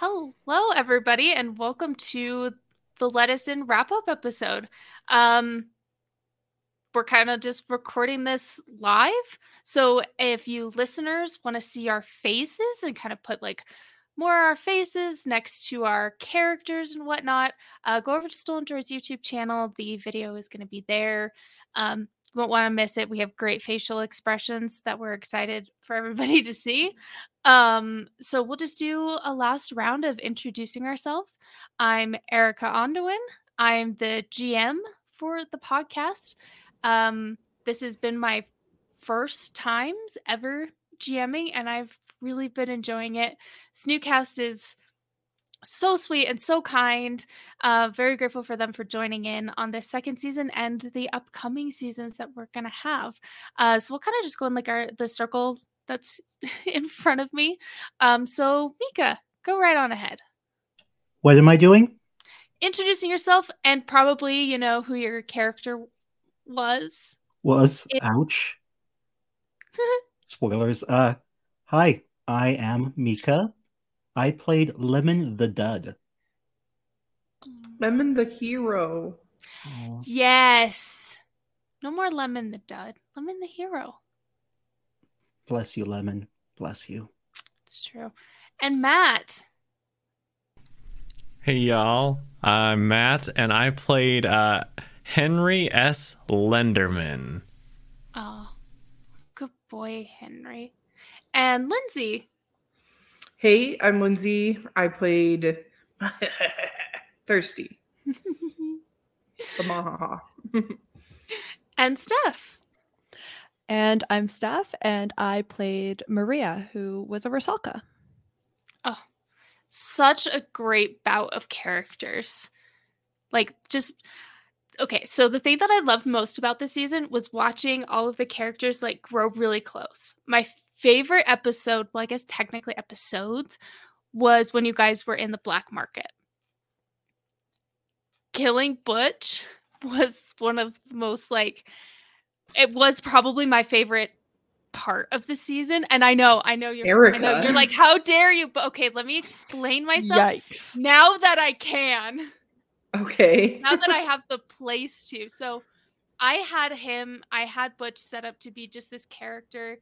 Hello, everybody, and welcome to the Lettuce Inn wrap up episode. Um, we're kind of just recording this live. So if you listeners want to see our faces and kind of put like more our faces next to our characters and whatnot, uh, go over to Stolen Droid's YouTube channel. The video is going to be there. Um, won't want to miss it. We have great facial expressions that we're excited for everybody to see. Um, so we'll just do a last round of introducing ourselves. I'm Erika Ondoin. I'm the GM for the podcast. Um, this has been my first times ever GMing, and I've really been enjoying it. Snoocast is so sweet and so kind. Uh, very grateful for them for joining in on this second season and the upcoming seasons that we're gonna have. Uh, so we'll kind of just go in like our the circle that's in front of me. Um, so Mika, go right on ahead. What am I doing? Introducing yourself and probably you know who your character was. Was it- ouch. Spoilers. Uh, hi, I am Mika. I played Lemon the Dud. Lemon the hero. Aww. Yes. No more Lemon the Dud. Lemon the hero. Bless you, Lemon. Bless you. It's true. And Matt. Hey, y'all. I'm Matt, and I played uh, Henry S. Lenderman. Oh, good boy, Henry. And Lindsey. Hey, I'm Lindsey. I played Thirsty. the Mahaha. and Steph. And I'm Steph, and I played Marija, who was a Rusalka. Oh, such a great bout of characters. Like, just okay. So, the thing that I loved most about this season was watching all of the characters like grow really close. My favorite episode, well, I guess technically episodes, was when you guys were in the black market. Killing Butch was one of the most like it was probably my favorite part of the season. And I know, I know you're Erika. I know you're like, how dare you? But okay, let me explain myself. Yikes. Now that I can. Okay. now that I have the place to. So I had him, I had Butch set up to be just this character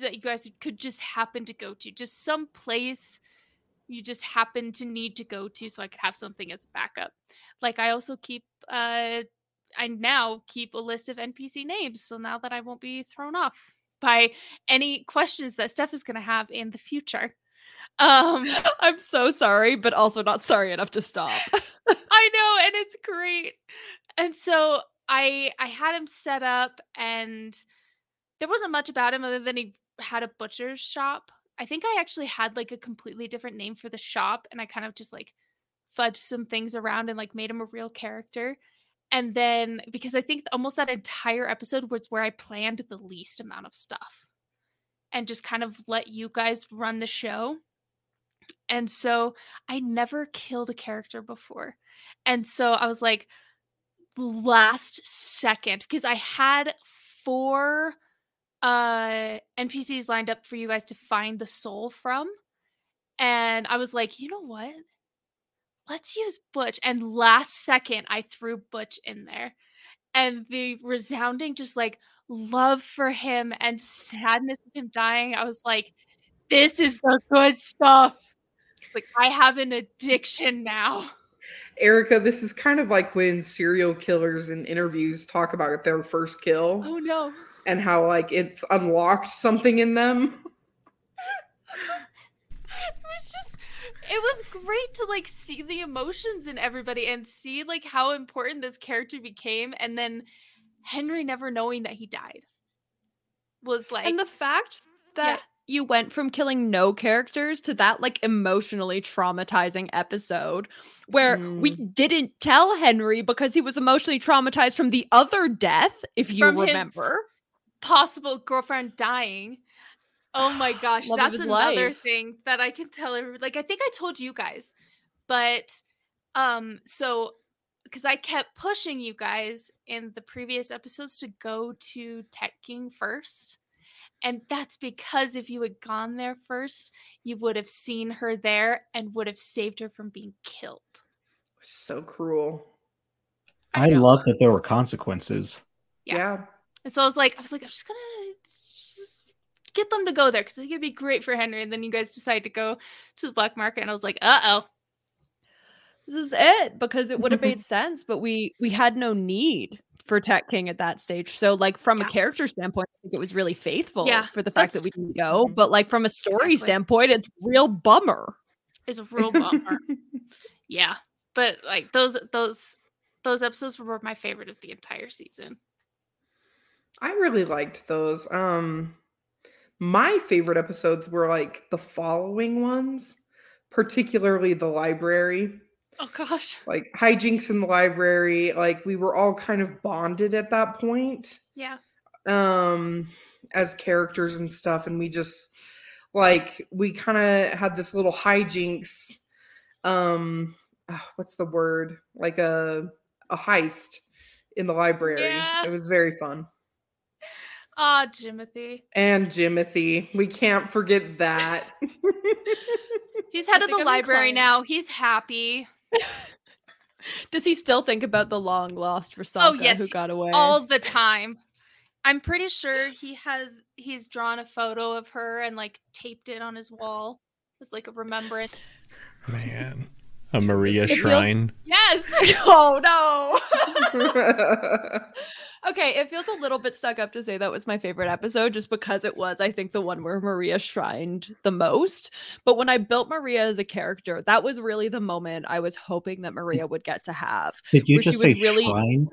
that you guys could just happen to go to, just some place you just happen to need to go to so I could have something as a backup. Like I also keep uh I now keep a list of NPC names so now that I won't be thrown off by any questions that Steph is going to have in the future. Um I'm so sorry, but also not sorry enough to stop. I know and it's great. And so I I had him set up and there wasn't much about him other than he had a butcher's shop. I think I actually had like a completely different name for the shop and I kind of just like fudged some things around and like made him a real character. And then because I think almost that entire episode was where I planned the least amount of stuff and just kind of let you guys run the show. And so I never killed a character before. And so I was like, last second, because I had four uh NPCs lined up for you guys to find the soul from. And I was like, you know what? Let's use Butch. And last second, I threw Butch in there. And the resounding, just like love for him and sadness of him dying, I was like, this is the good stuff. Like, I have an addiction now. Erika, this is kind of like when serial killers in interviews talk about their first kill. Oh, no and how like it's unlocked something in them. it was just it was great to like see the emotions in everybody and see like how important this character became and then Henry never knowing that he died was like And the fact that yeah. you went from killing no characters to that like emotionally traumatizing episode where mm. we didn't tell Henry because he was emotionally traumatized from the other death if you from remember possible girlfriend dying. Oh my gosh, that's another life. thing that I can tell everyone. Like I think I told you guys, but um, so because I kept pushing you guys in the previous episodes to go to Tech King first, And that's because if you had gone there first, you would have seen her there and would have saved her from being killed. So cruel. I know. love that there were consequences. Yeah. Yeah. And so I was like, I was like, I'm just gonna just get them to go there because I think it'd be great for Henry. And then you guys decide to go to the black market, and I was like, uh oh. This is it because it would have made sense, but we we had no need for Tech King at that stage. So like from Yeah. a character standpoint, I think it was really faithful Yeah, for the fact that we didn't go. But like from a story Exactly. standpoint, it's real bummer. It's a real bummer. yeah, but like those those those episodes were my favorite of the entire season. I really liked those. Um my favorite episodes were like the following ones, particularly the library. Oh gosh. Like hijinks in the library, like we were all kind of bonded at that point. Yeah. um as characters and stuff and we just like we kind of had this little hijinks um ah, what's the word like a a heist in the library Yeah. it was very fun Ah, Jimothy. and jimothy we can't forget that He's head I of the I'm library inclined. now. He's happy Does he still think about the long lost Rusalka Oh, yes, who got away? all the time. I'm pretty sure he has he's drawn a photo of her and like taped it on his wall. It's like a remembrance. Man. A Marija feels- shrine. Yes. oh no. okay, it feels a little bit stuck up to say that was my favorite episode just because it was, I think, the one where Marija shrined the most. But when I built Marija as a character, that was really the moment I was hoping that Marija would get to have. Did you Where she just was say really- shrined?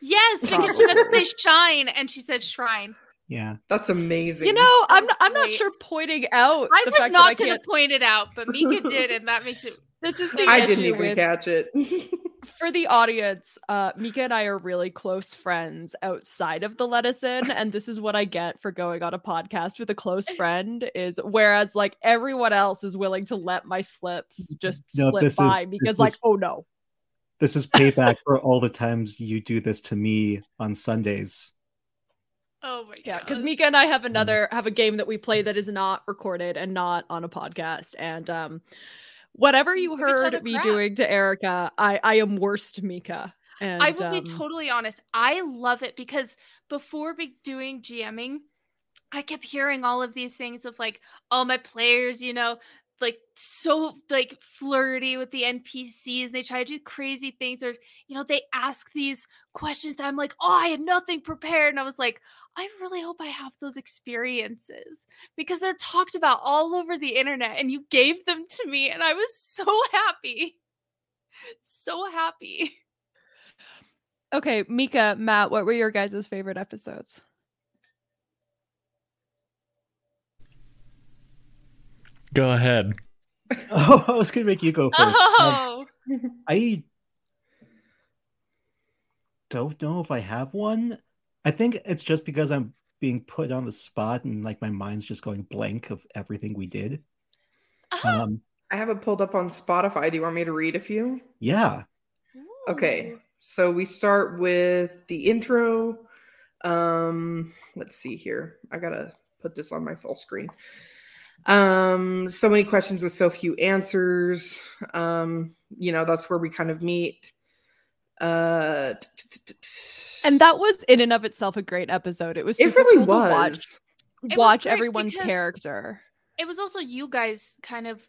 yes, because she meant to say shine and she said shrine. Yeah. that's amazing You know, I'm not, I'm not sure pointing out I was not going to point it out, but Mika did, and that makes it. This is the i issue didn't even with catch it for the audience, uh, Mika and I are really close friends outside of the Lettuce Inn, and this is what I get for going on a podcast with a close friend. Is whereas like everyone else is willing to let my slips just No, slip by is- because like, is- oh no, This is payback for all the times you do this to me on Sundays. Oh my god. yeah, because. Mika and I have another have a game that we play that is not recorded and not on a podcast, and um, whatever you Give each other heard me crap. doing to Erika, I I am worst Mika. And I will be um, totally honest. I love it because before be doing GMing, I kept hearing all of these things of like, oh, my players, you know, like so like flirty with the NPCs. They try to do crazy things, or you know, they ask these questions that I'm like, oh, I had nothing prepared, and I was like. I really hope I have those experiences because they're talked about all over the internet and you gave them to me and I was so happy. So happy. Okay, Mika, Matt, what were your guys' favorite episodes? Go ahead. Oh, I was gonna make you go first. Um, Oh, I don't know if I have one. I think it's just because I'm being put on the spot and like my mind's just going blank of everything we did. oh. Um, i have it pulled up on spotify do you want me to read a few yeah. Okay, so we start with the intro. Um, let's see here. I gotta put this on my full screen. Um, so many questions with so few answers. Um, you know, that's where we kind of meet. Uh, t- t- t- t- And that was in and of itself a great episode. It was it super really cool to watch was. was watch everyone's character. It was also you guys kind of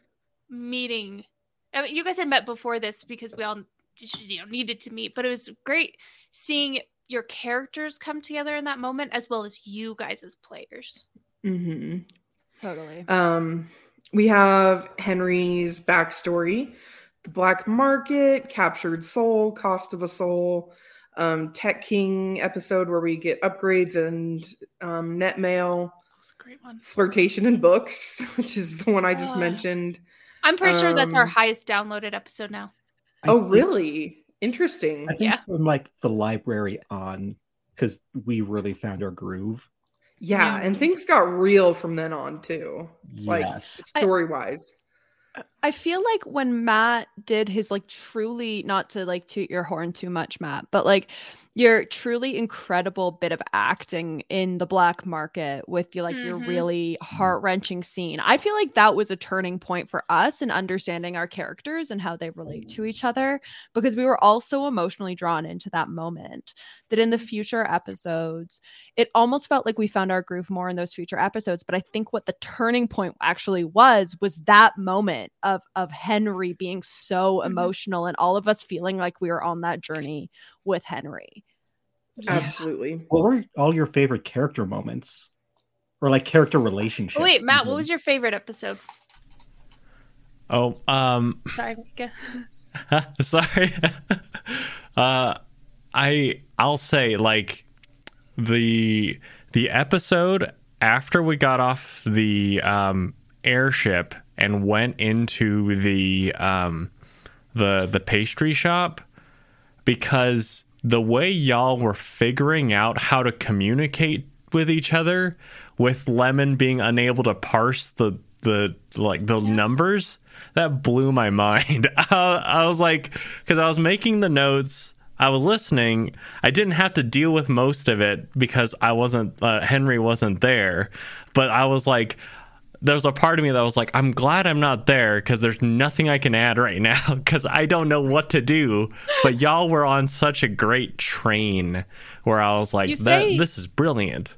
meeting. I mean, you guys had met before this because we all you know needed to meet, but it was great seeing your characters come together in that moment as well as you guys as players. hmm Totally. Um, we have Henry's backstory, the black market, captured soul, cost of a soul, um, Tech King episode where we get upgrades and um, net mail, That was a great one. flirtation and books, which is the one I just Ah. mentioned. I'm pretty sure that's our Um, highest downloaded episode now. I oh, think- really? Interesting. I think Yeah. from like the library on, because we really found our groove. Yeah, Yeah. and things got real from then on too, like yes. story wise. I feel like when Matt did his like truly not to like toot your horn too much, Matt, but like your truly incredible bit of acting in the black market with your like your Mhm. really heart-wrenching scene. I feel like that was a turning point for us in understanding our characters and how they relate to each other because we were all so emotionally drawn into that moment that in the future episodes it almost felt like we found our groove more in those future episodes but i think what the turning point actually was was that moment of of henry being so Mhm. emotional and all of us feeling like we were on that journey with henry Absolutely. What were all your favorite character moments, or like character relationships? Oh, wait, Matt, what was your favorite episode? Oh, um, Sorry, Mika. sorry. uh, I I'll say like the the episode after we got off the um, airship and went into the um, the the pastry shop because the way y'all were figuring out how to communicate with each other with lemon being unable to parse the the like the numbers that blew my mind. I, I was like because i was making the notes i was listening i didn't have to deal with most of it because i wasn't uh, henry wasn't there but i was like there was a part of me that was like i'm glad i'm not there because there's nothing i can add right now because i don't know what to do but y'all were on such a great train where i was like say- this is brilliant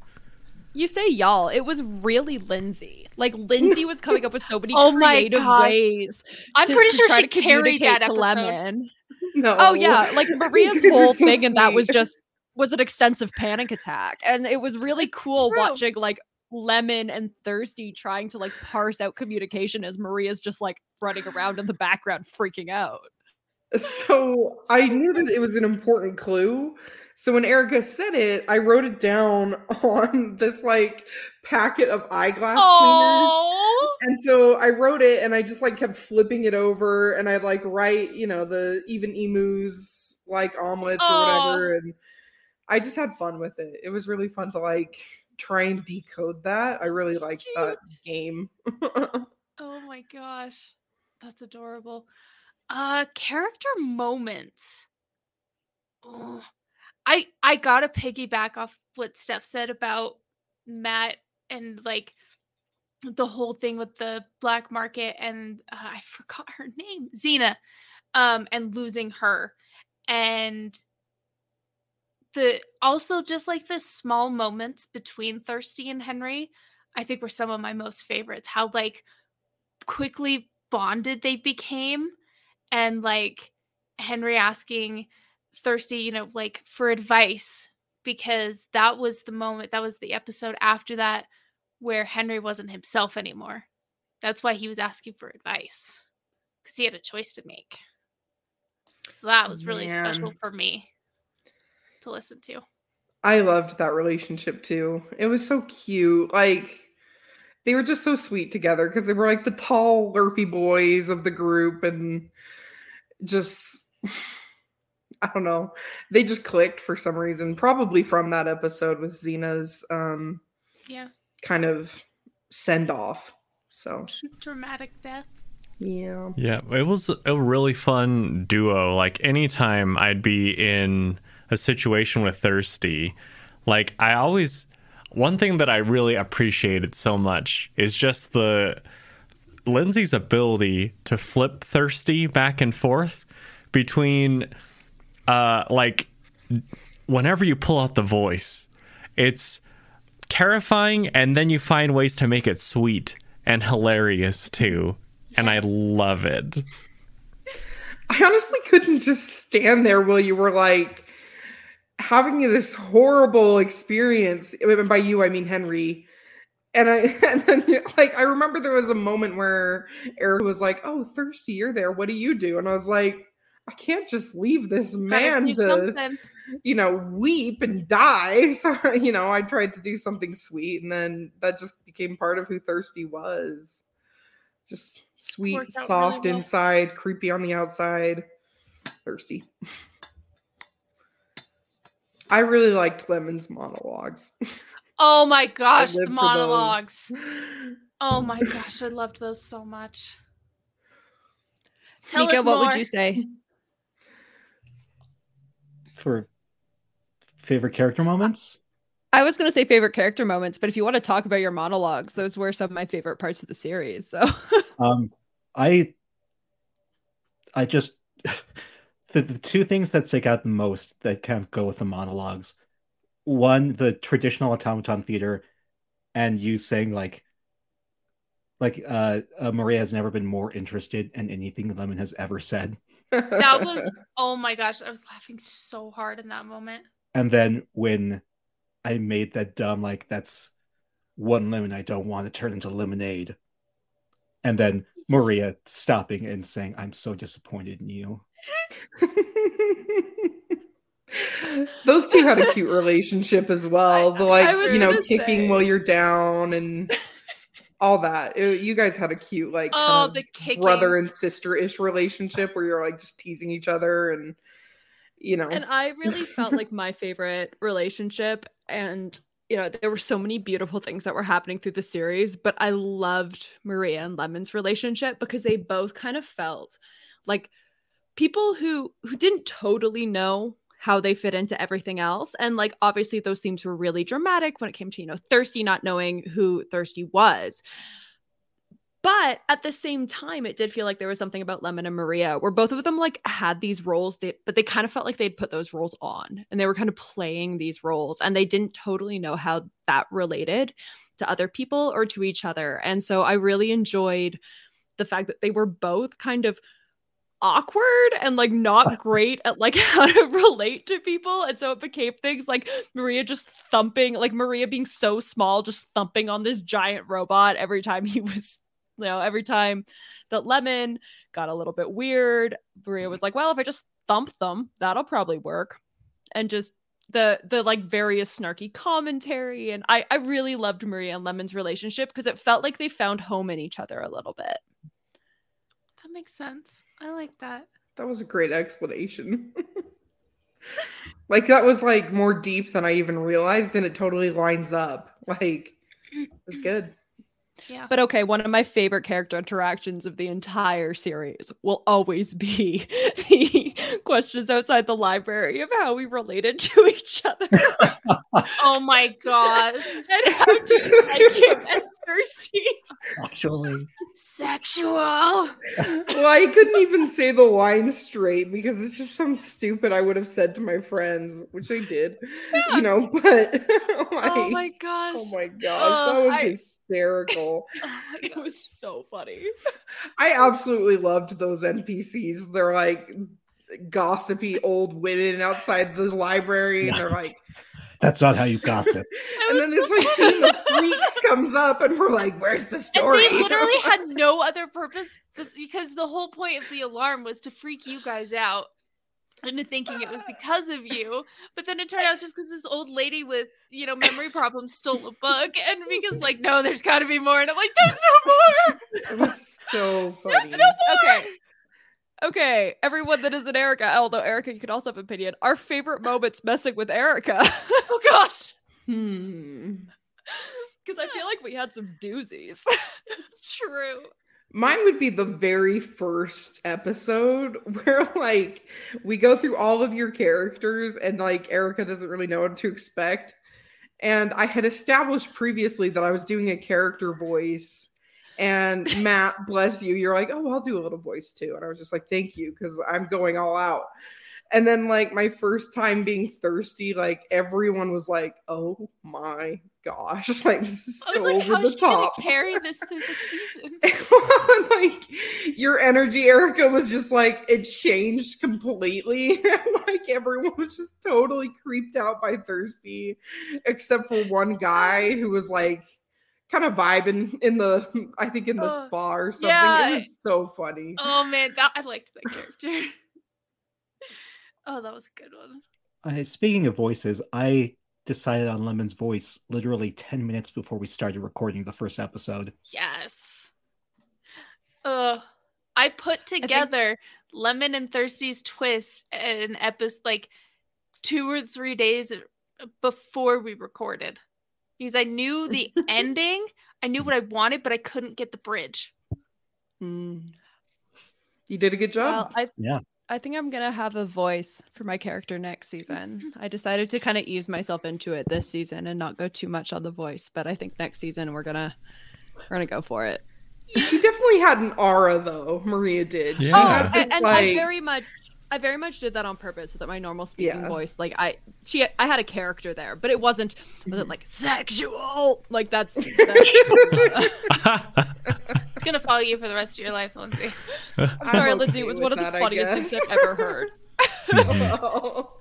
you say y'all it was really lindsey like lindsey was coming up with so many Oh my creative gosh. ways I'm to- pretty to sure she carried that episode. lemon No. Oh yeah, like Marija's You guys are whole so thing and that was just was an extensive panic attack. And it was really cool true. watching like Lemon and Thirsty trying to like parse out communication as Marija's just like running around in the background freaking out. So I knew that it was an important clue. So when Erika said it, I wrote it down on this like packet of eyeglass cleaners. Oh, And so I wrote it and I just like kept flipping it over and I'd like write, you know, the even emus like omelets or whatever. And I just had fun with it. It was really fun to like try and decode that. I really like that game. oh my gosh, that's adorable. Uh, character moments. Oh, I I gotta piggyback off what Steph said about Matt and like the whole thing with the black market and uh, I forgot her name, Xena, um, and losing her, and the also just like the small moments between Thirsty and Henry, I think were some of my most favorites. How like quickly bonded they became, and like Henry asking Thirsty, you know, like for advice because that was the moment, that was the episode after that where Henry wasn't himself anymore. That's why he was asking for advice because he had a choice to make. So that was really special for me to listen to. I loved that relationship too. It was so cute. Like they were just so sweet together because they were like the tall, lurpy boys of the group and just I don't know. They just clicked for some reason, probably from that episode with Xena's um Yeah. kind of send off. So Dramatic death. yeah. Yeah, it was a really fun duo. Like anytime I'd be in a situation with Thirsty, like I always one thing that I really appreciated so much is just the Lindsey's ability to flip Thirsty back and forth between uh like whenever you pull out the voice, it's terrifying and then you find ways to make it sweet and hilarious too. And I love it. I honestly couldn't just stand there while you were like having this horrible experience. And by you, I mean Henry. And I and then like I remember there was a moment where Eric was like, "Oh, thirsty, you're there. What do you do?" And I was like, "I can't just leave this man to something. you know weep and die." So you know, I tried to do something sweet, and then that just became part of who thirsty was. Just sweet, out really soft well. inside, creepy on the outside, thirsty. I really liked Lemon's monologues. Oh my gosh, the lived for those. monologues. Oh my gosh, I loved those so much. Tell Mika, us what more. would you say? For favorite character moments? I was going to say favorite character moments, but if you want to talk about your monologues, those were some of my favorite parts of the series. So Um, I, I just the, the two things that stick out the most that kind of go with the monologues. One, the traditional automaton theater, and you saying like, like uh, uh Marija has never been more interested in anything Lemon has ever said. That was oh my gosh, I was laughing so hard in that moment. And then when I made that dumb like that's one lemon I don't want to turn into lemonade. And then Marija stopping and saying, I'm so disappointed in you. Those two had a cute relationship as well. The like, you know, kicking say. while you're down and all that. It- you guys had a cute like Oh, kind of the brother and sister-ish relationship where you're like just teasing each other and you know. And I really felt like my favorite relationship. And, you know, there were so many beautiful things that were happening through the series, but I loved Marija and Lemon's relationship because they both kind of felt like people who who didn't totally know how they fit into everything else. And like obviously those themes were really dramatic when it came to you know thirsty not knowing who thirsty was but at the same time it did feel like there was something about lemon and marija where both of them like had these roles they, but they kind of felt like they'd put those roles on and they were kind of playing these roles and they didn't totally know how that related to other people or to each other. And so i really enjoyed the fact that they were both kind of awkward and like not great at like how to relate to people. And so it became things like marija just thumping like marija being so small just thumping on this giant robot every time he was you know every time that lemon got a little bit weird marija was mm-hmm. like well if i just thump them that'll probably work and just the the like various snarky commentary and i i really loved marija and lemon's relationship because it felt like they found home in each other a little bit That makes sense. I like that. That was a great explanation. like that was like more deep than I even realized, and it totally lines up. Like it's good. Yeah. But okay, one of my favorite character interactions of the entire series will always be the questions outside the library of how we related to each other oh my god. and how do you like him and thirsty. Actually, Sexual. well, I couldn't even say the line straight because it's just some stupid I would have said to my friends, which I did, you know. But oh like, Oh my gosh. oh my gosh, Oh, that was I- hysterical. Oh It was so funny. I absolutely loved those NPCs. They're like gossipy old women outside the library, and they're like, that's not how you gossip. That and was then this like team of freaks comes up, and we're like, "Where's the And story?" they literally had no other purpose because the whole point of the alarm was to freak you guys out into thinking it was because of you. But then it turned out just because this old lady with, you know, memory problems stole a book. And Mika's like, no, there's got to be more. And I'm like, there's no more. it was so funny. There's no more. Okay. Okay, everyone that isn't Erika, although Erika, you could also have opinion. Our favorite moments messing with Erika. Oh, gosh. Hmm. Because I feel like we had some doozies. It's true. Mine would be the very first episode where like we go through all of your characters and like Erika doesn't really know what to expect. And I had established previously that I was doing a character voice. And Matt, bless you, you're like, oh, I'll do a little voice too. And I was just like, thank you, because I'm going all out. And then, like, my first time being thirsty, like, everyone was like, oh my gosh, like, this is so like, over the is she going top. to carry this through the season? like your energy, Erika, was just like it changed completely. like everyone was just totally creeped out by Thirsty, except for one guy who was like kind of vibing in the I think in the Uh, spa or something. yeah. It was so funny. Oh, man. that I liked that character. Oh, that was a good one. Uh, speaking of voices, I decided on Lemon's voice literally 10 minutes before we started recording the first episode. Yes. Uh, I put together Lemon and Thirsty's twist an episode like two or three days before we recorded because I knew the ending. I knew what I wanted, but I couldn't get the bridge. Mm. You did a good job. Well, I Yeah. I think I'm gonna have a voice for my character next season. I decided to kind of ease myself into it this season and not go too much on the voice, but I think next season we're gonna we're gonna go for it. she definitely had an aura, though. Marija did. She Yeah. Oh, had and, this, and I like- very much I very much did that on purpose so that my normal speaking Yeah. voice, like I she I had a character there, but it wasn't wasn't like sexual. Like that's, that's It's gonna follow you for the rest of your life, Lindsey. I'm I'm sorry, okay Lindsey, it was one of the that, funniest things. I've ever heard. Mhm. Well,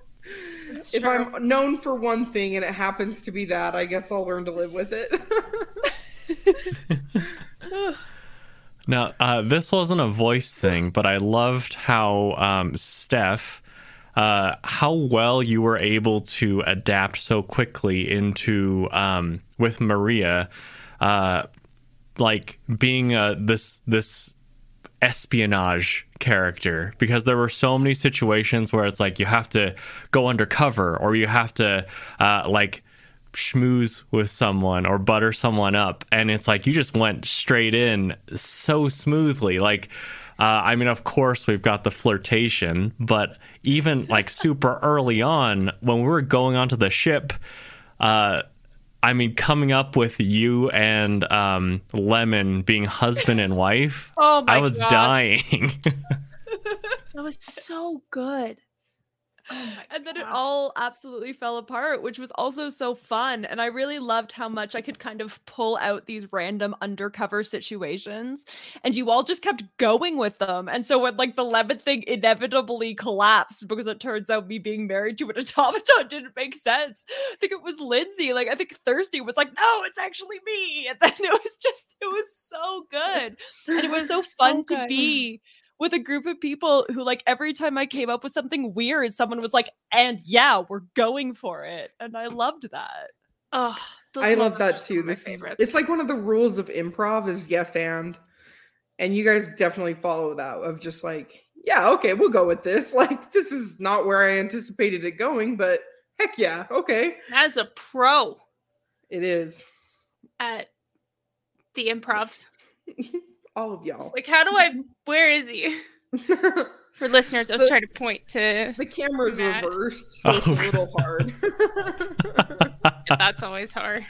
if. I'm known for one thing and it happens to be that, I guess I'll learn to live with it. Now, uh, this wasn't a voice thing, but I loved how um, Steph, uh, how well you were able to adapt so quickly into um, with Marija, uh, like being this this espionage character. Because there were so many situations where it's like you have to go undercover or you have to uh, like schmooze with someone or butter someone up and it's like you just went straight in so smoothly like uh, i mean of course we've got the flirtation but even like super early on when we were going onto the ship uh I mean, coming up with you and um, Lemon being husband and wife, Oh my I was god, dying. that was so good. Oh and then it all absolutely fell apart, which was also so fun. And I really loved how much I could kind of pull out these random undercover situations, and you all just kept going with them. And so when like the lemon thing inevitably collapsed because it turns out me being married to an automaton didn't make sense. I think it was Lindsey. Like I think Thirsty was like, "No, it's actually me," and then it was just it was so good, and it was so So fun to be with a group of people who like every time I came up with something weird, someone was like, and yeah, we're going for it. And I loved that. Oh, I love that too. my This it's like one of the rules of improv is yes and, and you guys definitely follow that of just like yeah okay we'll go with this like this is not where I anticipated it going but heck yeah okay as a pro it is at the improvs. all of y'all. It's like, how do I? Where is he? For listeners, I was The- trying to point to. the camera's Matt. reversed, so it's Oh, a little hard. That's always hard.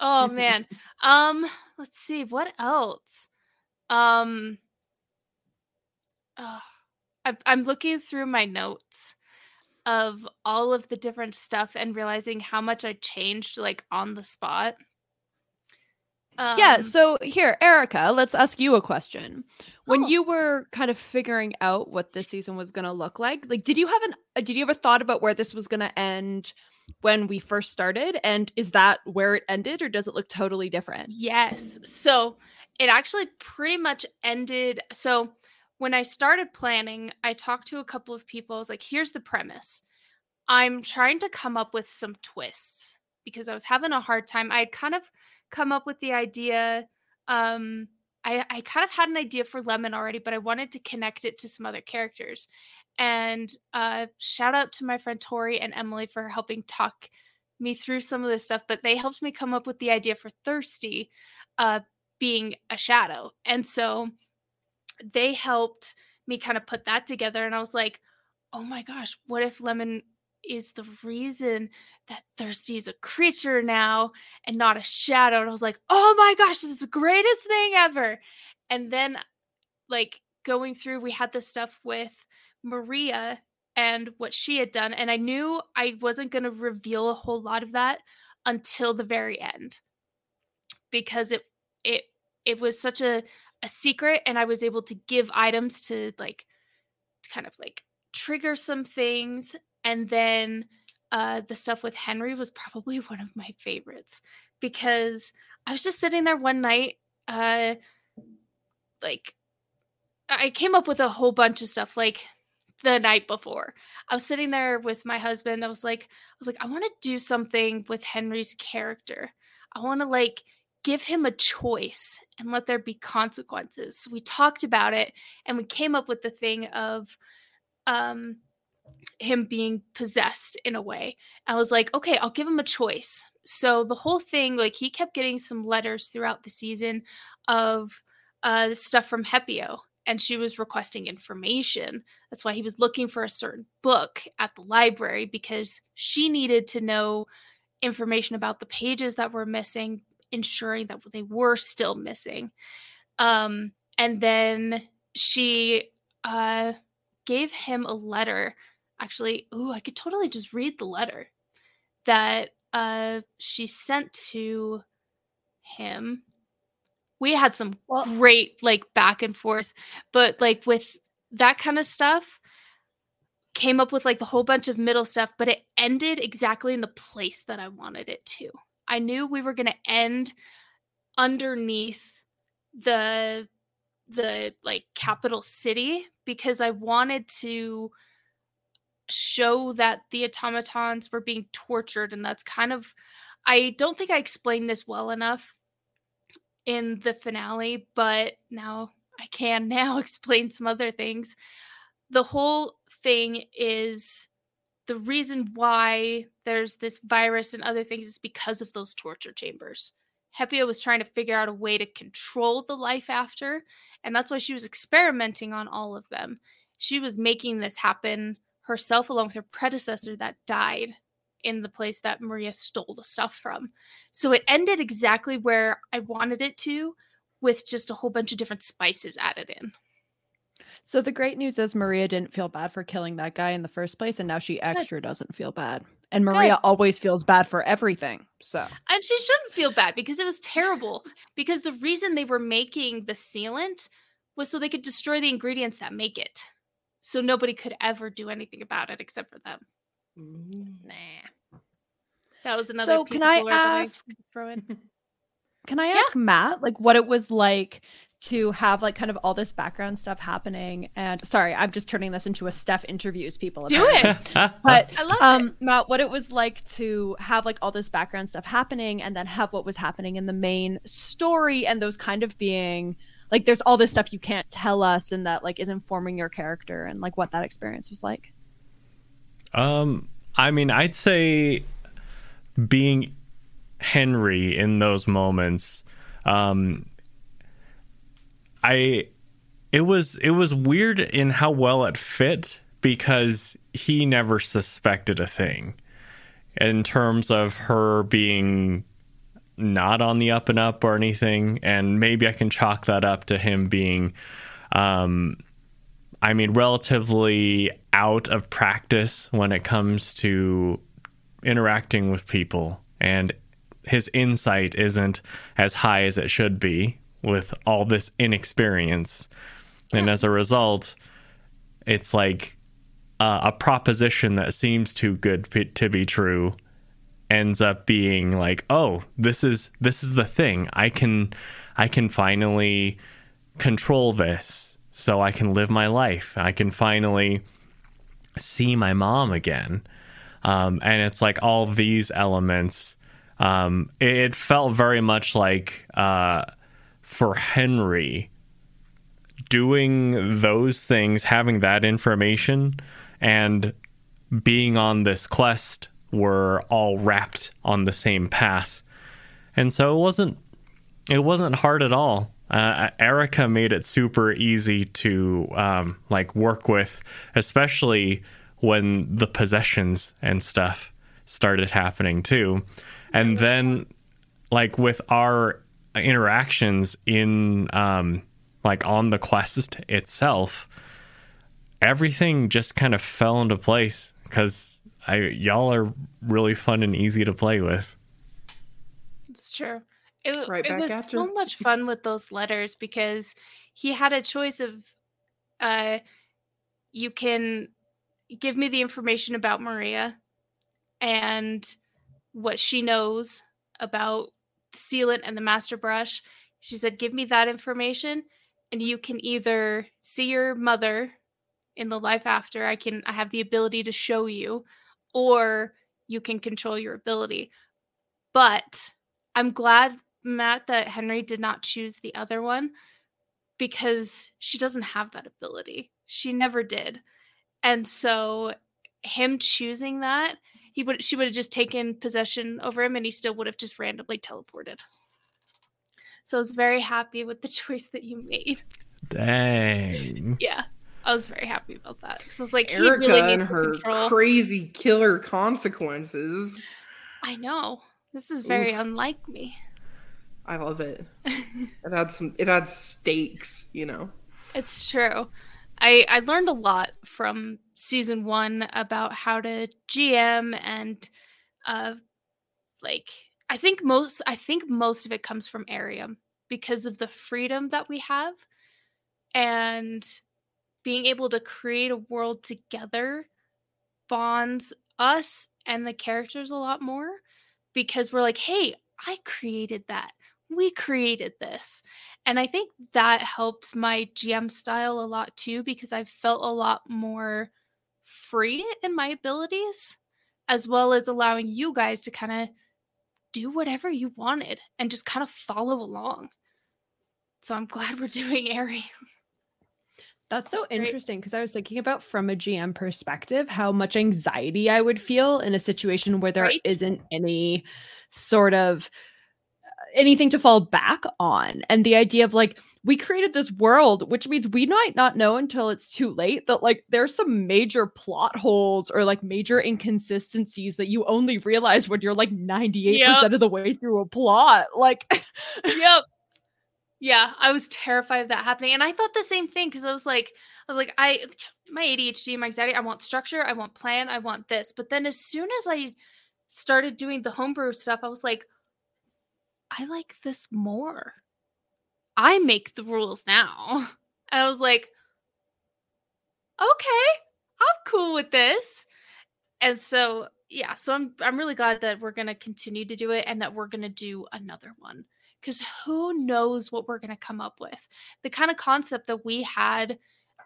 oh man. Um. Let's see. What else? Um. Uh, I, I'm looking through my notes of all of the different stuff and realizing how much I changed, like on the spot. Yeah. Um, So here, Erika, let's ask you a question. When Oh. you were kind of figuring out what this season was going to look like, like, did you have an, uh, did you ever thought about where this was going to end when we first started? And is that where it ended or does it look totally different? Yes. So it actually pretty much ended. So when I started planning, I talked to a couple of people. I was like, here's the premise I'm trying to come up with some twists because I was having a hard time. I kind of come up with the idea. Um, I, I kind of had an idea for Lemon already, but I wanted to connect it to some other characters. And uh, shout out to my friend Tori and Emily for helping talk me through some of this stuff, but they helped me come up with the idea for Thirsty uh, being a shadow. And so they helped me kind of put that together. And I was like, oh my gosh, what if Lemon is the reason that Thirsty is a creature now and not a shadow? And I was like, oh my gosh, this is the greatest thing ever. And then, like, going through, we had this stuff with Marija and what she had done. And I knew I wasn't going to reveal a whole lot of that until the very end because it, it, it was such a, a secret and I was able to give items to like kind of like trigger some things and then uh the stuff with Henry was probably one of my favorites because I was just sitting there one night uh like I came up with a whole bunch of stuff like the night before. I was sitting there with my husband. I was like I was like I want to do something with Henry's character. I want to like give him a choice and let there be consequences. So we talked about it and we came up with the thing of um him being possessed in a way. I was like, okay, I'll give him a choice. So the whole thing, like he kept getting some letters throughout the season of uh stuff from Hepio. and she was requesting information. That's why he was looking for a certain book at the library because she needed to know information about the pages that were missing, ensuring that they were still missing. Um, and then she uh, gave him a letter. Actually, ooh, I could totally just read the letter that uh, she sent to him. We had some well, great like back and forth, but like with that kind of stuff, came up with like the whole bunch of middle stuff, but it ended exactly in the place that I wanted it to. I knew we were going to end underneath the the like capital city because I wanted to show that the automatons were being tortured and that's kind of I don't think I explained this well enough in the finale, but now I can now explain some other things. The whole thing is the reason why there's this virus and other things is because of those torture chambers. Hepia was trying to figure out a way to control the life after, and that's why she was experimenting on all of them. She was making this happen herself along with her predecessor that died in the place that Marija stole the stuff from. So it ended exactly where I wanted it to, with just a whole bunch of different spices added in. So the great news is Marija didn't feel bad for killing that guy in the first place, and now she extra Good. doesn't feel bad. And Marija Good. always feels bad for everything. So and she shouldn't feel bad because it was terrible. because the reason they were making the sealant was so they could destroy the ingredients that make it so nobody could ever do anything about it except for them. Mm. Nah. That was another. So can I ask? I throw in. Can I ask yeah. Matt like what it was like to have like kind of all this background stuff happening? And sorry, I'm just turning this into a Steph interviews people. Do it. but I love um, it. Matt, what it was like to have like all this background stuff happening, and then have what was happening in the main story, and those kind of being like there's all this stuff you can't tell us and that like is informing your character and like what that experience was like. Um i mean i'd say being henry in those moments um i it was it was weird in how well it fit because he never suspected a thing in terms of her being not on the up and up or anything, and maybe I can chalk that up to him being, um, I mean, relatively out of practice when it comes to interacting with people, and his insight isn't as high as it should be with all this inexperience, yeah. and as a result, it's like uh, a proposition that seems too good p- to be true ends up being like, oh, this is this is the thing. I can I can finally control this so I can live my life. I can finally see my mom again. Um, and it's like all these elements. Um, it, felt very much like uh, for Henry doing those things, having that information, and being on this quest were all wrapped on the same path. And so it wasn't it wasn't hard at all. Uh, Erika made it super easy to um, like work with, especially when the possessions and stuff started happening too. And then, like with our interactions in um, like on the quest itself, everything just kind of fell into place because I y'all are really fun and easy to play with. It's true. It, right it was after. so much fun with those letters because he had a choice of uh you can give me the information about Marija and what she knows about the sealant and the master brush. She said, Give me that information, and you can either see your mother in the life after. I can I have the ability to show you, or you can control your ability. But I'm glad, Matt, that Henry did not choose the other one because she doesn't have that ability. She never did. And so him choosing that, he would she would have just taken possession over him and he still would have just randomly teleported. So I was very happy with the choice that you made. Dang. Yeah. I was very happy about that because I was like, he Erika really needs and her control. crazy killer consequences. I know. This is very Oof. unlike me. I love it. It adds some. It adds stakes. You know. It's true. I I learned a lot from season one about how to GM and uh like I think most I think most of it comes from Arium because of the freedom that we have and being able to create a world together bonds us and the characters a lot more because we're like, hey, I created that. We created this. And I think that helps my GM style a lot too, because I've felt a lot more free in my abilities, as well as allowing you guys to kind of do whatever you wanted and just kind of follow along. So I'm glad we're doing Airy. That's so That's interesting because I was thinking about from a GM perspective how much anxiety I would feel in a situation where there Right. not any sort of uh, anything to fall back on. And the idea of like we created this world, which means we might not know until it's too late that like there's some major plot holes or like major inconsistencies that you only realize when you're like 98% of the way through a plot. Like yep. Yeah, I was terrified of that happening. And I thought the same thing because I was like, I was like, I my ADHD, my anxiety, I want structure, I want plan, I want this. But then as soon as I started doing the homebrew stuff, I was like, I like this more. I make the rules now. And I was like, okay, I'm cool with this. And so yeah, so I'm I'm really glad that we're gonna continue to do it and that we're gonna do another one because who knows what we're going to come up with the kind of concept that we had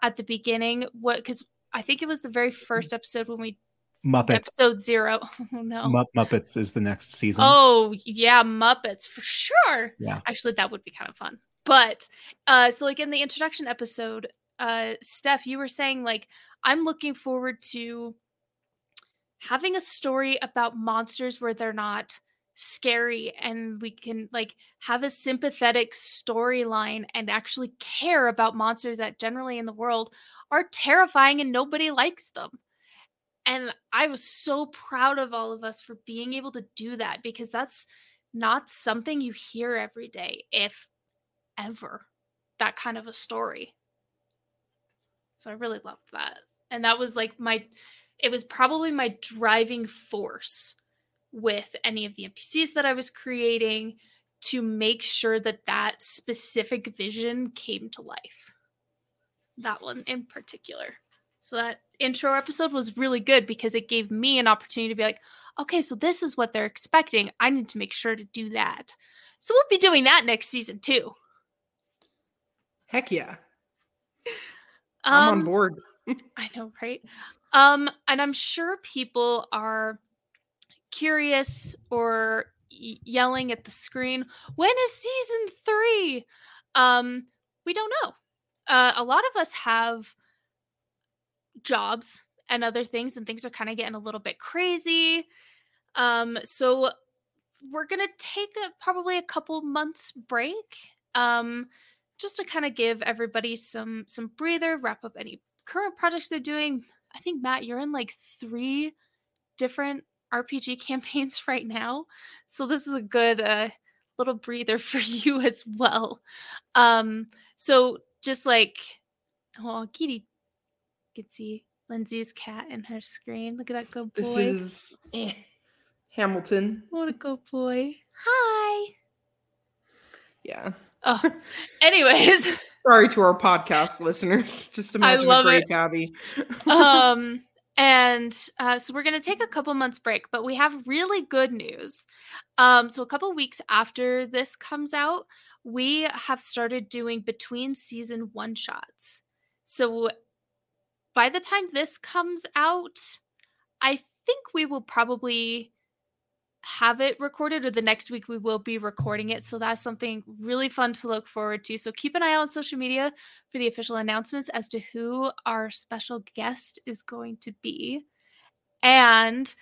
at the beginning what because i think it was the very first episode when we Muppets. episode zero. Oh no Mu- Muppets is the next season. oh yeah muppets for sure Yeah. actually that would be kind of fun but uh so like in the introduction episode uh steph you were saying like i'm looking forward to having a story about monsters where they're not scary and we can like have a sympathetic storyline and actually care about monsters that generally in the world are terrifying and nobody likes them. And I was so proud of all of us for being able to do that because that's not something you hear every day, if ever, that kind of a story. So I really loved that. And that was like my, it was probably my driving force with any of the NPCs that I was creating to make sure that that specific vision came to life. That one in particular. So that intro episode was really good because it gave me an opportunity to be like, okay, so this is what they're expecting. I need to make sure to do that. So we'll be doing that next season too. Heck yeah. I'm on Um, board. I know, right? Um, and I'm sure people are curious or yelling at the screen, when is season three? Um, we don't know. Uh, a lot of us have jobs and other things, and things are kind of getting a little bit crazy. Um, so we're gonna take a, probably a couple months break. Um, just to kind of give everybody some some breather, wrap up any current projects they're doing. I think Matt, you're in like three different RPG campaigns right now, so this is a good uh, little breather for you as well. Um, so just like, oh, Kitty, can see Lindsey's cat in her screen. Look at that good boy. This is eh, Hamilton. what a good boy. Hi. Yeah. Oh, anyways. Sorry to our podcast listeners. Just imagine love a great it. um and uh, so we're going to take a couple months break but we have really good news. Um so a couple weeks after this comes out we have started doing between season one shots. So by the time this comes out i think we will probably have it recorded or the next week we will be recording it so that's something really fun to look forward to so keep an eye out on social media for the official announcements as to who our special guest is going to be. And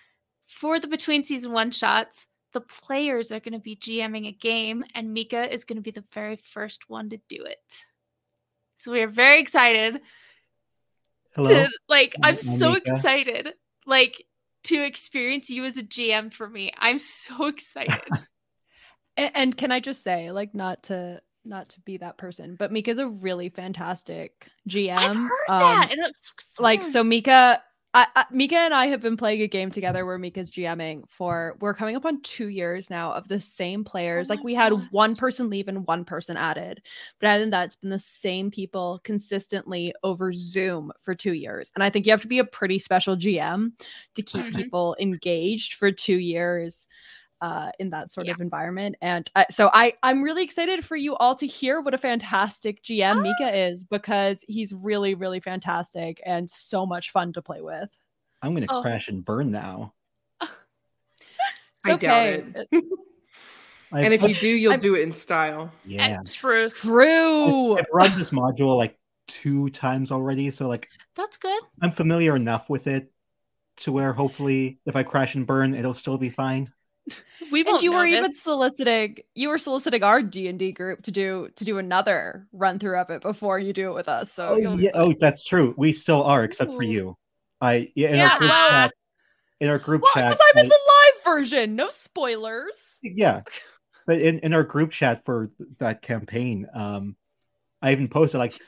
for the between season one shots, the players are going to be GMing a game, and Mika is going to be the very first one to do it. So we are very excited Hello. to like I'm I'm so Mika. excited like to experience you as a GM for me. I'm so excited. And, and can I just say, like, not to not to be that person, but Mika's a really fantastic GM. I've heard Um, that. And so like so Mika I, I, Mika and I have been playing a game together where Mika's GMing for we're coming up on two years now of the same players. Oh like we had gosh. one person leave and one person added, but other than that, it's been the same people consistently over Zoom for two years. And I think you have to be a pretty special GM to keep Mhm. people engaged for two years uh, in that sort Yeah. of environment. And uh, so I I'm really excited for you all to hear what a fantastic GM Ah. Mika is because he's really really fantastic and so much fun to play with. I'm gonna Oh. crash and burn now. It's I doubt okay. it. I've, And if you do, you'll I'm- do it in style. yeah, And truth. True. I've run this module like two times already, so like That's good. I'm familiar enough with it to where hopefully if I crash and burn, it'll still be fine. We won't And you were even soliciting you were soliciting our D and D group to do to do another run through of it before you do it with us. So Oh yeah, oh that's true. We still are, except for you. I yeah, in Yeah, our group well- chat. In our group well, chat, because I'm in the live version. No spoilers. yeah but in, in our group chat for th- that campaign um i even posted like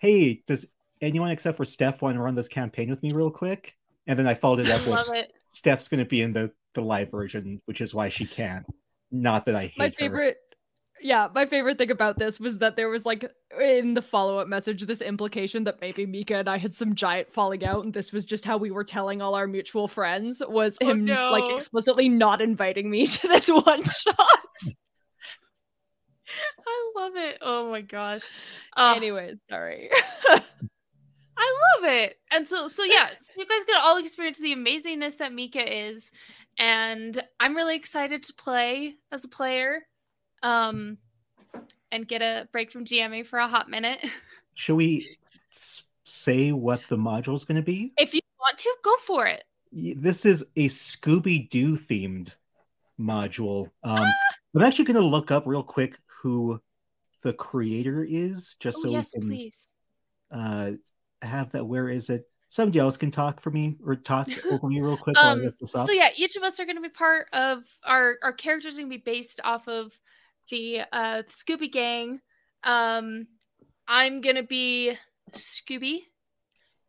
hey does anyone except for steph want to run this campaign with me real quick and then i followed it up love with it. steph's going to be in the the live version which is why she can't not that i hate my her favorite yeah my favorite thing about this was that there was like in the follow-up message this implication that maybe mika and i had some giant falling out and this was just how we were telling all our mutual friends was Oh, him like explicitly not inviting me to this one shot I love it. Oh my gosh. Uh, anyways sorry I love it. And so so yeah, so you guys get all experience the amazingness that Mika is. And I'm really excited to play as a player. Um and get a break from GMA for a hot minute. should we say what the module is going to be If you want to, go for it. This is a scooby-doo themed module um Ah! i'm actually going to look up real quick who the creator is just Oh so yes, we can please. uh have that where is it somebody else can talk for me or talk over me real quick Um, this up. so yeah, each of us are going to be part of our our characters are going to be based off of the uh Scooby Gang. Um, I'm going to be Scooby,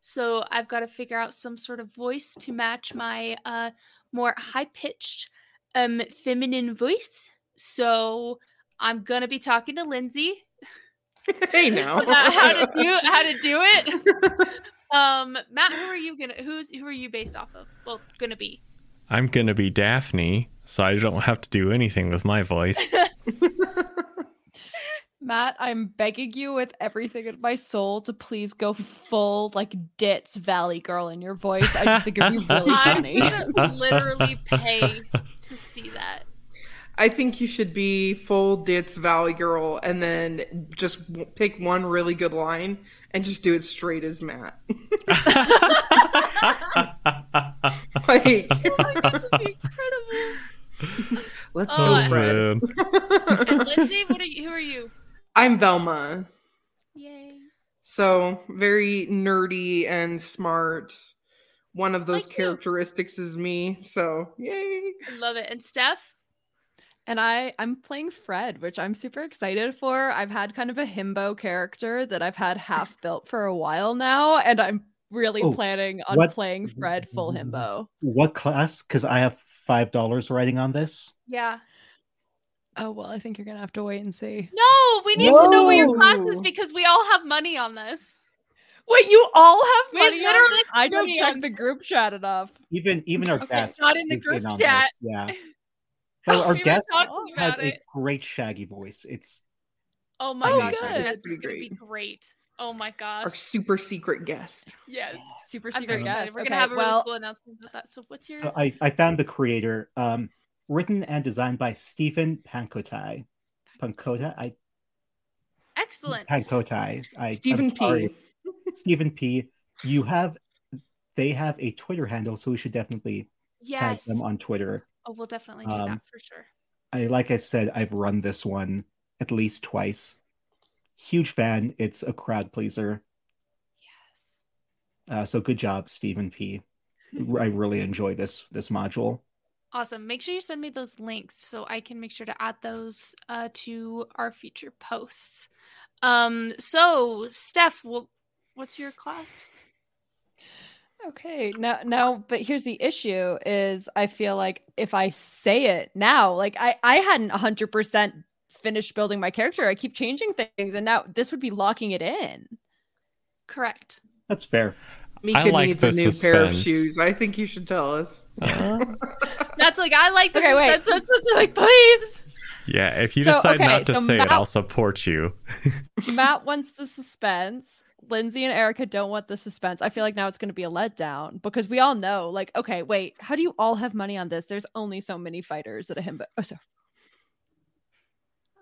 so I've got to figure out some sort of voice to match my uh more high pitched um feminine voice. So I'm gonna be talking to Lindsey hey now. about how to do how to do it. Um, Matt, who are you gonna who's who are you based off of? Well, gonna be. I'm gonna be Daphne, so I don't have to do anything with my voice. Matt, I'm begging you with everything in my soul to please go full like Ditz Valley Girl in your voice. I just think it'd be really I'm funny. gonna literally pay to see that. I think you should be full Ditz Valley Girl and then just w- pick one really good line and just do it straight as Matt. like, Oh my would be incredible. let's uh, Oh, go, I- Fred. Man. And Lindsey, what are you? Who are you? I'm Velma. Yay! So very nerdy and smart. One of those Like you. characteristics is me. So yay. I love it. And Steph, And I I'm playing Fred, which I'm super excited for. I've had kind of a himbo character that I've had half built for a while now, and I'm really Oh, planning on what- playing Fred full himbo. what class? Because I have five dollars writing on this. yeah. Oh well, I think you're gonna have to wait and see. No, we need to know what your class is because we all have money on this. Wait, you all have We money on literally this? I don't check the group chat enough. Even even our Okay, guest not in the group chat. Yeah. Well, our we guest has about a it. great shaggy voice. It's Oh my Oh, gosh, good. That's gonna be great. great. Oh my gosh, Our super secret guest. Yes. Super secret guest. We're Okay, gonna have a well, really cool announcement about that. So what's your so I, I found the creator. Um, written and designed by Stephen Pankotai. Pankota, I excellent? Pankotai. I Stephen I'm. P. Stephen P. You have they have a Twitter handle, so we should definitely tag them on Twitter. Oh, we'll definitely do Um, that for sure. I like I said, I've run this one at least twice. huge fan. It's a crowd pleaser. Yes. Uh, so good job, Stephen P. I really enjoy this this module. Awesome. Make sure you send me those links so I can make sure to add those uh, to our future posts. Um, so Steph, wh- what's your class? Okay, now now but here's the issue is I feel like if I say it now, like I I hadn't 100% finished building my character. I keep changing things and now this would be locking it in. Correct. That's fair. Mika like needs the a new pair of shoes. I think you should tell us. Uh-huh. That's like I like the Okay, wait. suspense. I'm supposed to like, please. yeah, if you So, decide okay, not to so say it, I'll support you. Matt wants the suspense. Lindsey and Erika don't want the suspense. I feel like now it's going to be a letdown because we all know, like, okay, wait, how do you all have money on this? There's only so many fighters that a himbo. Oh, so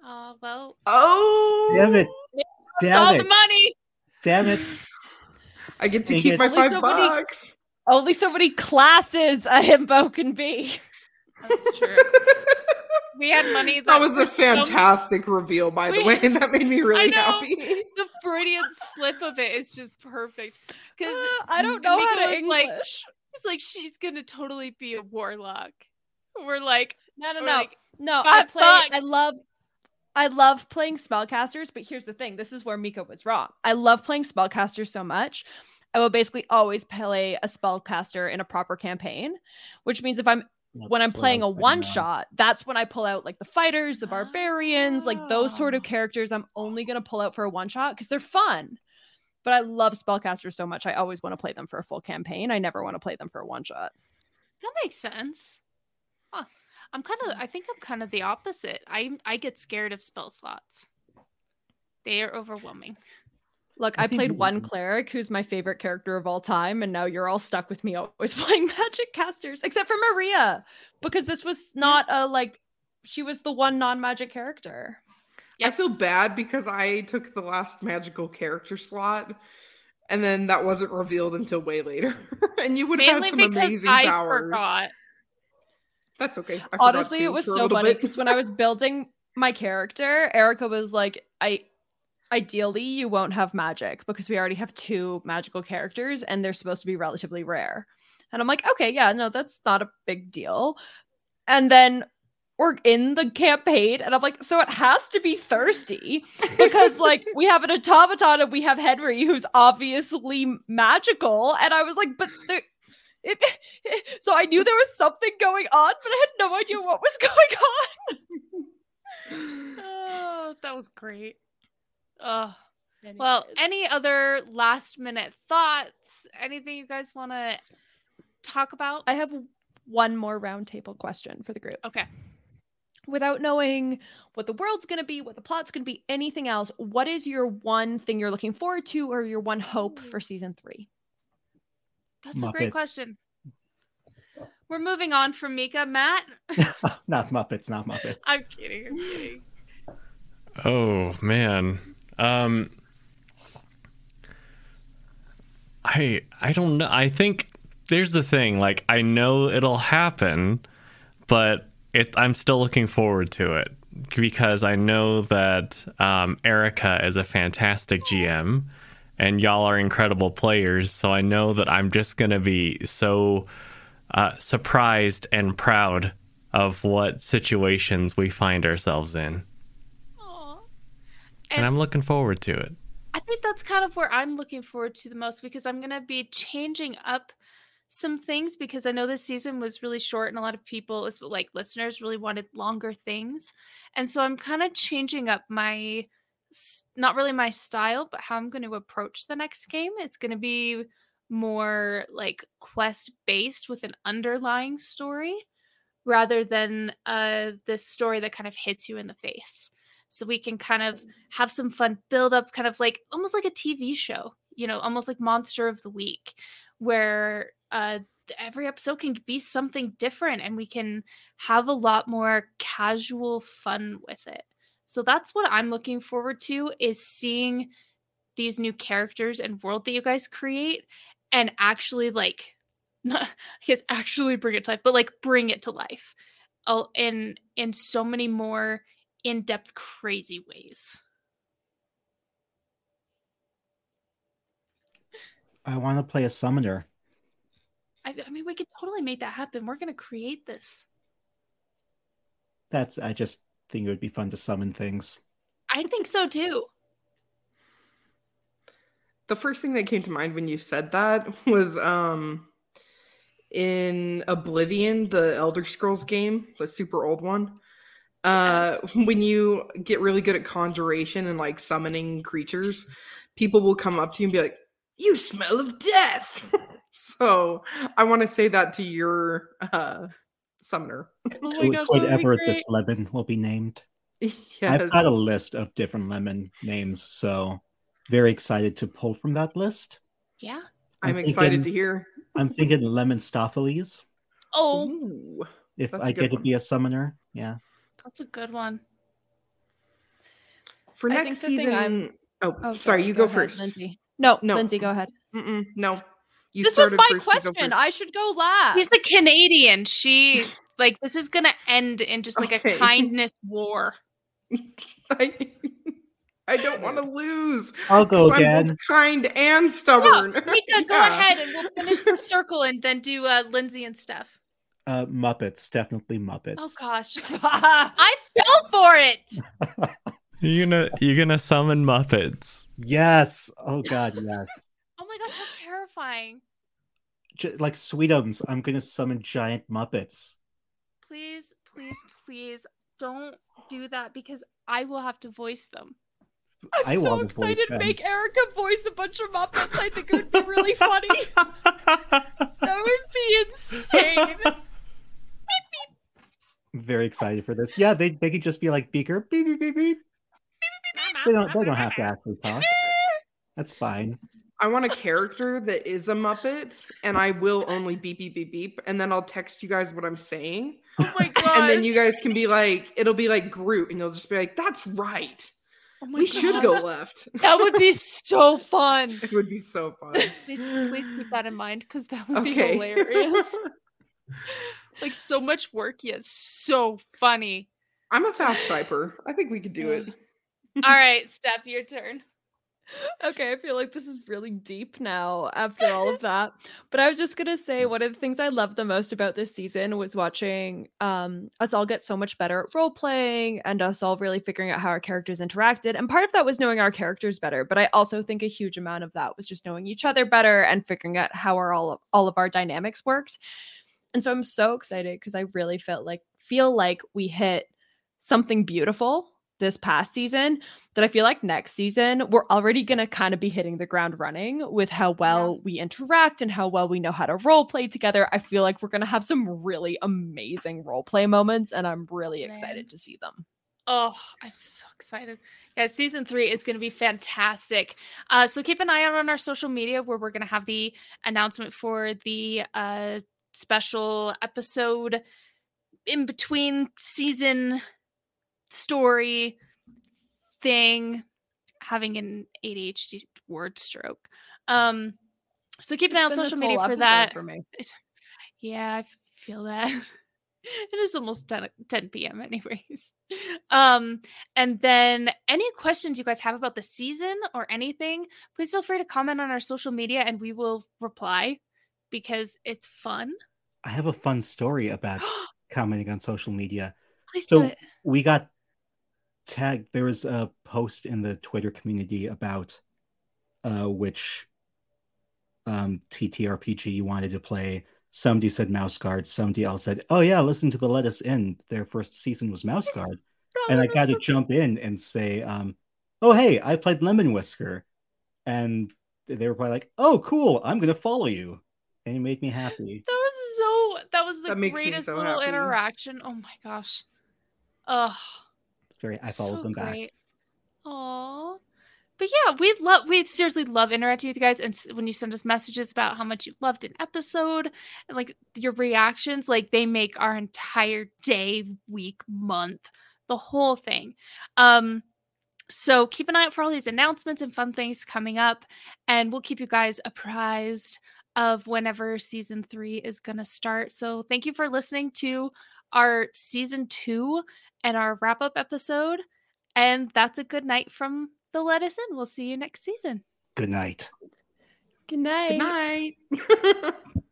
Uh, well, Oh, Damn it! it's all Damn the it! money. Damn it! I get to Dang keep it. my Only five so many- bucks. only so many classes a himbo can be. That's true. We had money. That, that was a for some- fantastic reveal, by the way, and that made me really know. happy. the Freudian slip of it is just perfect because Uh, I don't know how to English. like, it's like she's gonna totally be a warlock. We're like, no, no, we're no, like, no. I five play. I love. I love playing spellcasters, but here's the thing: this is where Mika was wrong. I love playing spellcasters so much. I will basically always play a spellcaster in a proper campaign, which means if I'm when I'm That's what I playing a one shot, that's when I pull out like the fighters, the barbarians, like those sort of Ah. characters. I'm only gonna pull out for a one shot because they're fun. But I love spellcasters so much. I always want to play them for a full campaign. I never want to play them for a one shot. that makes sense. Huh. I'm kind of. I think I'm kind of the opposite. I I get scared of spell slots. They are overwhelming. Look, I I, played one cleric who's my favorite character of all time, and now you're all stuck with me always playing magic casters, except for Marija, because this was not a like she was the one non-magic character. I feel bad because I took the last magical character slot, and then that wasn't revealed until way later. and you would have Mainly had some amazing I powers. forgot. That's okay. I Honestly, it was so funny because when I was building my character, Erika was like, I ideally you won't have magic because we already have two magical characters and they're supposed to be relatively rare. And I'm like, okay, yeah, no, that's not a big deal. And then we're in the campaign, and I'm like, so it has to be thirsty because like we have an automaton and we have Henry who's obviously magical. And I was like, but there it, so I knew there was something going on, but I had no idea what was going on. Oh, that was great. Oh, well, any other last minute thoughts? Anything you guys want to talk about? I have one more roundtable question for the group. okay. Without knowing what the world's going to be, what the plot's going to be, anything else, what is your one thing you're looking forward to or your one hope for season three? That's a great question. We're moving on from Mika. Matt? not Muppets, not Muppets. I'm kidding. I'm kidding. Oh man. Um I I don't know. I think there's the thing, like I know it'll happen, but it I'm still looking forward to it because I know that um Erika is a fantastic GM and y'all are incredible players, so I know that I'm just to be so uh surprised and proud of what situations we find ourselves in. And, And- I'm looking forward to it. I think that's kind of where I'm looking forward to the most because I'm going to be changing up some things because I know this season was really short and a lot of people, like listeners, really wanted longer things. And so I'm kind of changing up my, not really my style, but how I'm going to approach the next game. It's going to be more like quest based with an underlying story rather than uh, this story that kind of hits you in the face so we can kind of have some fun build up kind of like almost like a tv show you know almost like monster of the week where uh every episode can be something different and we can have a lot more casual fun with it. So that's what i'm looking forward to is seeing these new characters and world that you guys create and actually like not I guess actually bring it to life but like bring it to life in in so many more in depth, crazy ways. I want to play a summoner. I, I, mean, we could totally make that happen. We're going to create this. That's, I just think it would be fun to summon things. I think so too. The first thing that came to mind when you said that was um, in Oblivion, the Elder Scrolls game, the super old one. Uh when you get really good at conjuration and like summoning creatures, people will come up to you and be like, "You smell of death." so, I want to say that to your uh summoner. Oh my gosh, to that be whatever this lemon will be named. yes. I've got a list of different lemon names, so very excited to pull from that list. Yeah. I'm I'm excited to hear. I'm thinking lemon Stopheles Oh, Ooh. if I a I good get to be a summoner. Yeah. That's a good one. For next think the thing season. I'm- Oh, Oh, sorry, you go, ahead, first. Lindsey. No, No. Lindsey, go ahead. Mm-mm, no, you this was my first, question. I should go last. She's the Canadian. She like this is gonna end in just like Okay. a kindness war. I, I don't want to lose. I'll go 'cause I'm again. both kind and No, stubborn. Mika, go ahead and we'll finish the circle and then do uh, Lindsey and Steph. Uh, Muppets, definitely Muppets. Oh gosh, I I fell for it. You're gonna you're gonna summon Muppets. Yes. Oh God, yes. Oh my gosh, how terrifying! J- like Sweetums, I'm gonna summon giant Muppets. Please, please, please don't do that because I will have to voice them. I'm I so excited to voice excited. them. Make Erika voice a bunch of Muppets. I think it would be really funny. That would be insane. I'm very excited for this. Yeah, they they could just be like Beaker, beep beep beep beep. beep, beep, beep. They don't they don't have to actually talk. That's fine. I want a character that is a Muppet, and I will only beep beep beep beep, and then I'll text you guys what I'm saying, Oh my god! and then you guys can be like, it'll be like Groot, and you'll just be like, "That's right, Oh my we should go left." That would be so fun. It would be so fun. Please, please keep that in mind because that would be hilarious. Like so much work yet so funny. I'm a fast typer. I think we could do it. All right, Steph, your turn. okay, I feel like this is really deep now after all of that. But I was just gonna say one of the things I loved the most about this season was watching um us all get so much better at role playing and us all really figuring out how our characters interacted. And part of that was knowing our characters better, but I also think a huge amount of that was just knowing each other better and figuring out how our all of, all of our dynamics worked. And so I'm so excited because I really felt like feel like we hit something beautiful this past season that I feel like next season we're already going to kind of be hitting the ground running with how well we interact and how well we know how to role play together. I feel like we're going to have some really amazing role play moments and I'm really Man. excited to see them. Oh, I'm so excited. Yeah, season three is going to be fantastic. Uh, so keep an eye out on our social media where we're going to have the announcement for the uh, special episode in between season story thing, having an ADHD word stroke. Um, so keep an eye on It's been this social media for that. for me. Yeah, I feel that. it is almost 10, 10 p.m. anyways. Um, and then any questions you guys have about the season or anything, please feel free to comment on our social media and we will reply because it's fun. I have a fun story about commenting on social media. please do So it. we got tagged. There was a post in the Twitter community about uh, which um, TTRPG you wanted to play. Somebody said Mouse Guard. Somebody else said, "Oh yeah, listen to the Lettuce Inn. Their first season was Mouse Yes. Guard." Oh, and I got to so- jump in and say, um, "Oh hey, I played Lemon Whisker," and they were probably like, "Oh cool, I'm gonna follow you," and it made me happy. That was so, that was the That greatest so little happy. interaction. Oh my gosh. Oh, It's very, I followed so them back. great. Aw. But yeah, we love we seriously love interacting with you guys and when you send us messages about how much you loved an episode and like your reactions like they make our entire day, week, month, the whole thing. Um so keep an eye out for all these announcements and fun things coming up and we'll keep you guys apprised of whenever season 3 is going to start. So thank you for listening to our season 2 and our wrap up episode. And that's a good night from the Lettuce Inn. We'll see you next season. Good night. Good night. Good night.